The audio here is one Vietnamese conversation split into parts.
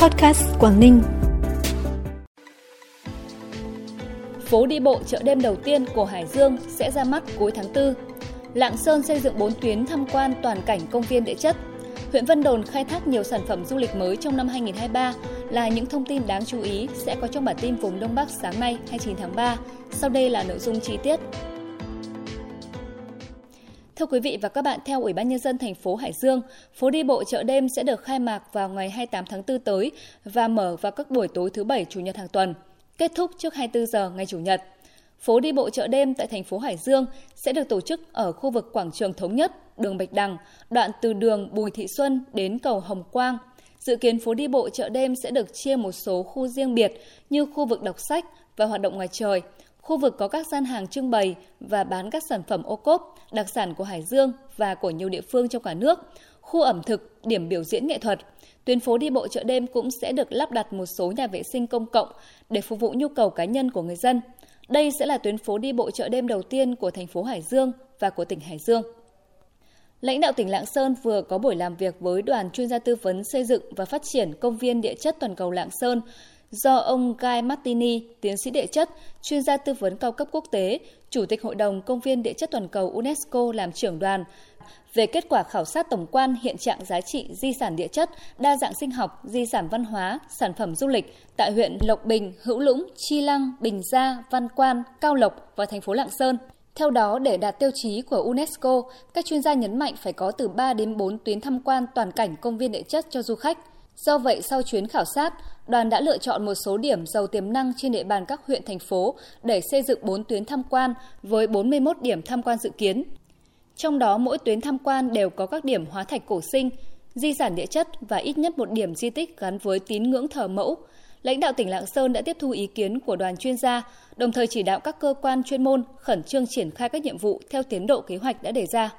Podcast Quảng Ninh. Phố đi bộ chợ đêm đầu tiên của Hải Dương sẽ ra mắt cuối tháng 4. Lạng Sơn xây dựng 4 tuyến tham quan toàn cảnh công viên địa chất. Huyện Vân Đồn khai thác nhiều sản phẩm du lịch mới trong năm 2023 là những thông tin đáng chú ý sẽ có trong bản tin vùng Đông Bắc sáng nay 29 tháng 3. Sau đây là nội dung chi tiết. Thưa quý vị và các bạn, theo Ủy ban Nhân dân thành phố Hải Dương, phố đi bộ chợ đêm sẽ được khai mạc vào ngày 28 tháng 4 tới và mở vào các buổi tối thứ Bảy, Chủ nhật hàng tuần, kết thúc trước 24 giờ ngày Chủ nhật. Phố đi bộ chợ đêm tại thành phố Hải Dương sẽ được tổ chức ở khu vực quảng trường Thống Nhất, đường Bạch Đằng, đoạn từ đường Bùi Thị Xuân đến cầu Hồng Quang. Dự kiến phố đi bộ chợ đêm sẽ được chia một số khu riêng biệt như khu vực đọc sách và hoạt động ngoài trời – Khu vực có các gian hàng trưng bày và bán các sản phẩm ô cốp, đặc sản của Hải Dương và của nhiều địa phương trong cả nước, khu ẩm thực, điểm biểu diễn nghệ thuật. Tuyến phố đi bộ chợ đêm cũng sẽ được lắp đặt một số nhà vệ sinh công cộng để phục vụ nhu cầu cá nhân của người dân. Đây sẽ là tuyến phố đi bộ chợ đêm đầu tiên của thành phố Hải Dương và của tỉnh Hải Dương. Lãnh đạo tỉnh Lạng Sơn vừa có buổi làm việc với đoàn chuyên gia tư vấn xây dựng và phát triển công viên địa chất toàn cầu Lạng Sơn do ông Guy Martini, tiến sĩ địa chất, chuyên gia tư vấn cao cấp quốc tế, Chủ tịch Hội đồng Công viên Địa chất Toàn cầu UNESCO làm trưởng đoàn, về kết quả khảo sát tổng quan hiện trạng giá trị di sản địa chất, đa dạng sinh học, di sản văn hóa, sản phẩm du lịch tại huyện Lộc Bình, Hữu Lũng, Chi Lăng, Bình Gia, Văn Quan, Cao Lộc và thành phố Lạng Sơn. Theo đó, để đạt tiêu chí của UNESCO, các chuyên gia nhấn mạnh phải có từ 3 đến 4 tuyến tham quan toàn cảnh công viên địa chất cho du khách. Do vậy, sau chuyến khảo sát, đoàn đã lựa chọn một số điểm giàu tiềm năng trên địa bàn các huyện thành phố để xây dựng 4 tuyến tham quan với 41 điểm tham quan dự kiến. Trong đó mỗi tuyến tham quan đều có các điểm hóa thạch cổ sinh, di sản địa chất và ít nhất một điểm di tích gắn với tín ngưỡng thờ mẫu. Lãnh đạo tỉnh Lạng Sơn đã tiếp thu ý kiến của đoàn chuyên gia, đồng thời chỉ đạo các cơ quan chuyên môn khẩn trương triển khai các nhiệm vụ theo tiến độ kế hoạch đã đề ra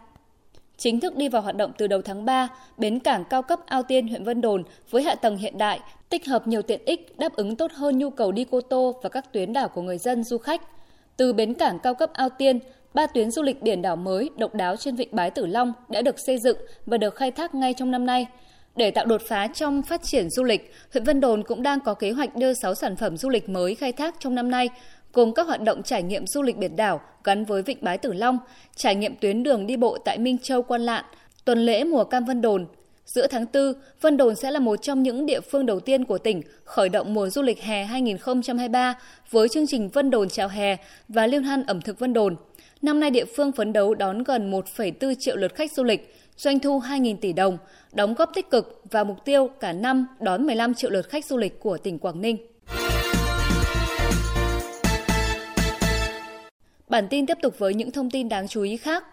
chính thức đi vào hoạt động từ đầu tháng 3, bến cảng cao cấp Ao Tiên huyện Vân Đồn với hạ tầng hiện đại, tích hợp nhiều tiện ích đáp ứng tốt hơn nhu cầu đi cô tô và các tuyến đảo của người dân du khách. Từ bến cảng cao cấp Ao Tiên, ba tuyến du lịch biển đảo mới độc đáo trên vịnh Bái Tử Long đã được xây dựng và được khai thác ngay trong năm nay. Để tạo đột phá trong phát triển du lịch, huyện Vân Đồn cũng đang có kế hoạch đưa 6 sản phẩm du lịch mới khai thác trong năm nay, gồm các hoạt động trải nghiệm du lịch biển đảo gắn với Vịnh Bái Tử Long, trải nghiệm tuyến đường đi bộ tại Minh Châu Quan Lạn, tuần lễ mùa cam Vân Đồn. Giữa tháng 4, Vân Đồn sẽ là một trong những địa phương đầu tiên của tỉnh khởi động mùa du lịch hè 2023 với chương trình Vân Đồn chào hè và liên hoan ẩm thực Vân Đồn. Năm nay địa phương phấn đấu đón gần 1,4 triệu lượt khách du lịch, doanh thu 2.000 tỷ đồng, đóng góp tích cực vào mục tiêu cả năm đón 15 triệu lượt khách du lịch của tỉnh Quảng Ninh. Bản tin tiếp tục với những thông tin đáng chú ý khác.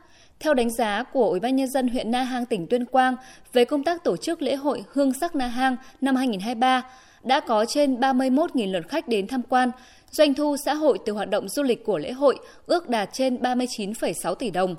Theo đánh giá của Ủy ban nhân dân huyện Na Hang tỉnh Tuyên Quang về công tác tổ chức lễ hội Hương sắc Na Hang năm 2023, đã có trên 31.000 lượt khách đến tham quan. Doanh thu xã hội từ hoạt động du lịch của lễ hội ước đạt trên 39,6 tỷ đồng.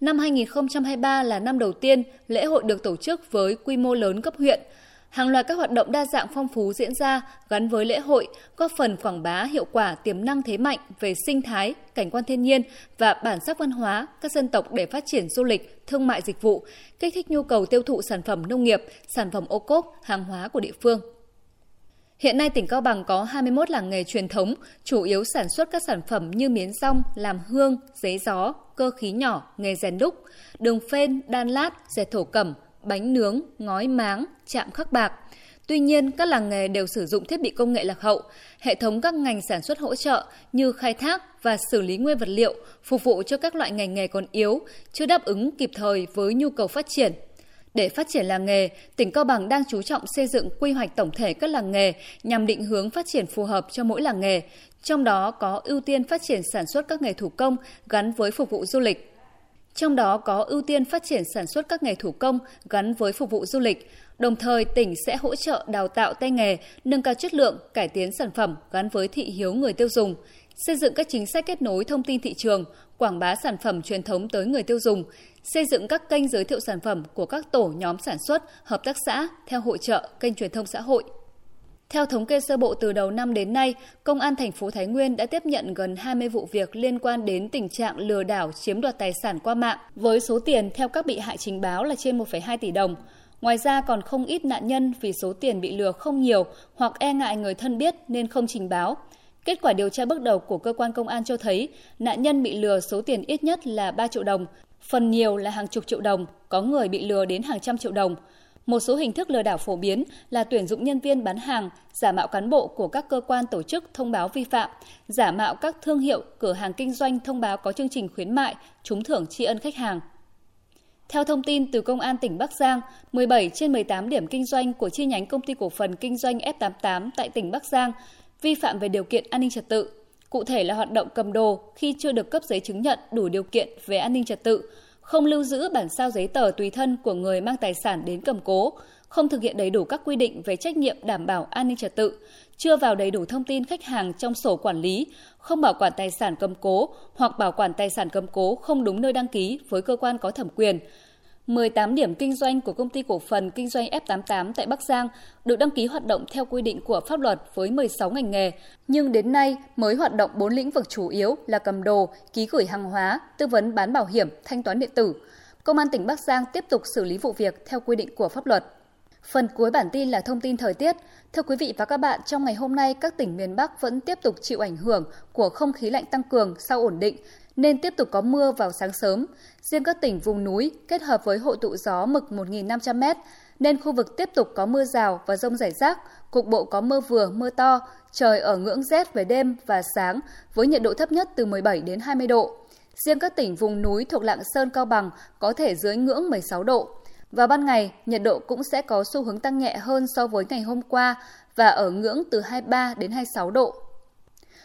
Năm 2023 là năm đầu tiên lễ hội được tổ chức với quy mô lớn cấp huyện – Hàng loạt các hoạt động đa dạng phong phú diễn ra gắn với lễ hội, góp phần quảng bá hiệu quả tiềm năng thế mạnh về sinh thái, cảnh quan thiên nhiên và bản sắc văn hóa các dân tộc để phát triển du lịch, thương mại dịch vụ, kích thích nhu cầu tiêu thụ sản phẩm nông nghiệp, sản phẩm ô cốp, hàng hóa của địa phương. Hiện nay tỉnh Cao Bằng có 21 làng nghề truyền thống, chủ yếu sản xuất các sản phẩm như miến rong, làm hương, giấy gió, cơ khí nhỏ, nghề rèn đúc, đường phên, đan lát, dệt thổ cẩm, bánh nướng, ngói máng, chạm khắc bạc. Tuy nhiên, các làng nghề đều sử dụng thiết bị công nghệ lạc hậu, hệ thống các ngành sản xuất hỗ trợ như khai thác và xử lý nguyên vật liệu phục vụ cho các loại ngành nghề còn yếu, chưa đáp ứng kịp thời với nhu cầu phát triển. Để phát triển làng nghề, tỉnh Cao Bằng đang chú trọng xây dựng quy hoạch tổng thể các làng nghề nhằm định hướng phát triển phù hợp cho mỗi làng nghề, trong đó có ưu tiên phát triển sản xuất các nghề thủ công gắn với phục vụ du lịch. Trong đó có ưu tiên phát triển sản xuất các nghề thủ công gắn với phục vụ du lịch. Đồng thời, tỉnh sẽ hỗ trợ đào tạo tay nghề, nâng cao chất lượng, cải tiến sản phẩm gắn với thị hiếu người tiêu dùng, xây dựng các chính sách kết nối thông tin thị trường, quảng bá sản phẩm truyền thống tới người tiêu dùng, xây dựng các kênh giới thiệu sản phẩm của các tổ nhóm sản xuất, hợp tác xã theo hội trợ, kênh truyền thông xã hội, theo thống kê sơ bộ từ đầu năm đến nay, Công an thành phố Thái Nguyên đã tiếp nhận gần 20 vụ việc liên quan đến tình trạng lừa đảo chiếm đoạt tài sản qua mạng với số tiền theo các bị hại trình báo là trên 1,2 tỷ đồng. Ngoài ra còn không ít nạn nhân vì số tiền bị lừa không nhiều hoặc e ngại người thân biết nên không trình báo. Kết quả điều tra bước đầu của cơ quan công an cho thấy nạn nhân bị lừa số tiền ít nhất là 3 triệu đồng, phần nhiều là hàng chục triệu đồng, có người bị lừa đến hàng trăm triệu đồng. Một số hình thức lừa đảo phổ biến là tuyển dụng nhân viên bán hàng, giả mạo cán bộ của các cơ quan tổ chức thông báo vi phạm, giả mạo các thương hiệu, cửa hàng kinh doanh thông báo có chương trình khuyến mại, trúng thưởng tri ân khách hàng. Theo thông tin từ Công an tỉnh Bắc Giang, 17 trên 18 điểm kinh doanh của chi nhánh công ty cổ phần kinh doanh F88 tại tỉnh Bắc Giang vi phạm về điều kiện an ninh trật tự. Cụ thể là hoạt động cầm đồ khi chưa được cấp giấy chứng nhận đủ điều kiện về an ninh trật tự, không lưu giữ bản sao giấy tờ tùy thân của người mang tài sản đến cầm cố, không thực hiện đầy đủ các quy định về trách nhiệm đảm bảo an ninh trật tự, chưa vào đầy đủ thông tin khách hàng trong sổ quản lý, không bảo quản tài sản cầm cố hoặc bảo quản tài sản cầm cố không đúng nơi đăng ký với cơ quan có thẩm quyền, 18 điểm kinh doanh của công ty cổ phần kinh doanh F88 tại Bắc Giang được đăng ký hoạt động theo quy định của pháp luật với 16 ngành nghề, nhưng đến nay mới hoạt động 4 lĩnh vực chủ yếu là cầm đồ, ký gửi hàng hóa, tư vấn bán bảo hiểm, thanh toán điện tử. Công an tỉnh Bắc Giang tiếp tục xử lý vụ việc theo quy định của pháp luật. Phần cuối bản tin là thông tin thời tiết. Thưa quý vị và các bạn, trong ngày hôm nay, các tỉnh miền Bắc vẫn tiếp tục chịu ảnh hưởng của không khí lạnh tăng cường sau ổn định, nên tiếp tục có mưa vào sáng sớm. Riêng các tỉnh vùng núi kết hợp với hội tụ gió mực 1.500m, nên khu vực tiếp tục có mưa rào và rông rải rác, cục bộ có mưa vừa, mưa to, trời ở ngưỡng rét về đêm và sáng với nhiệt độ thấp nhất từ 17 đến 20 độ. Riêng các tỉnh vùng núi thuộc Lạng Sơn, Cao Bằng có thể dưới ngưỡng 16 độ. Vào ban ngày, nhiệt độ cũng sẽ có xu hướng tăng nhẹ hơn so với ngày hôm qua và ở ngưỡng từ 23 đến 26 độ.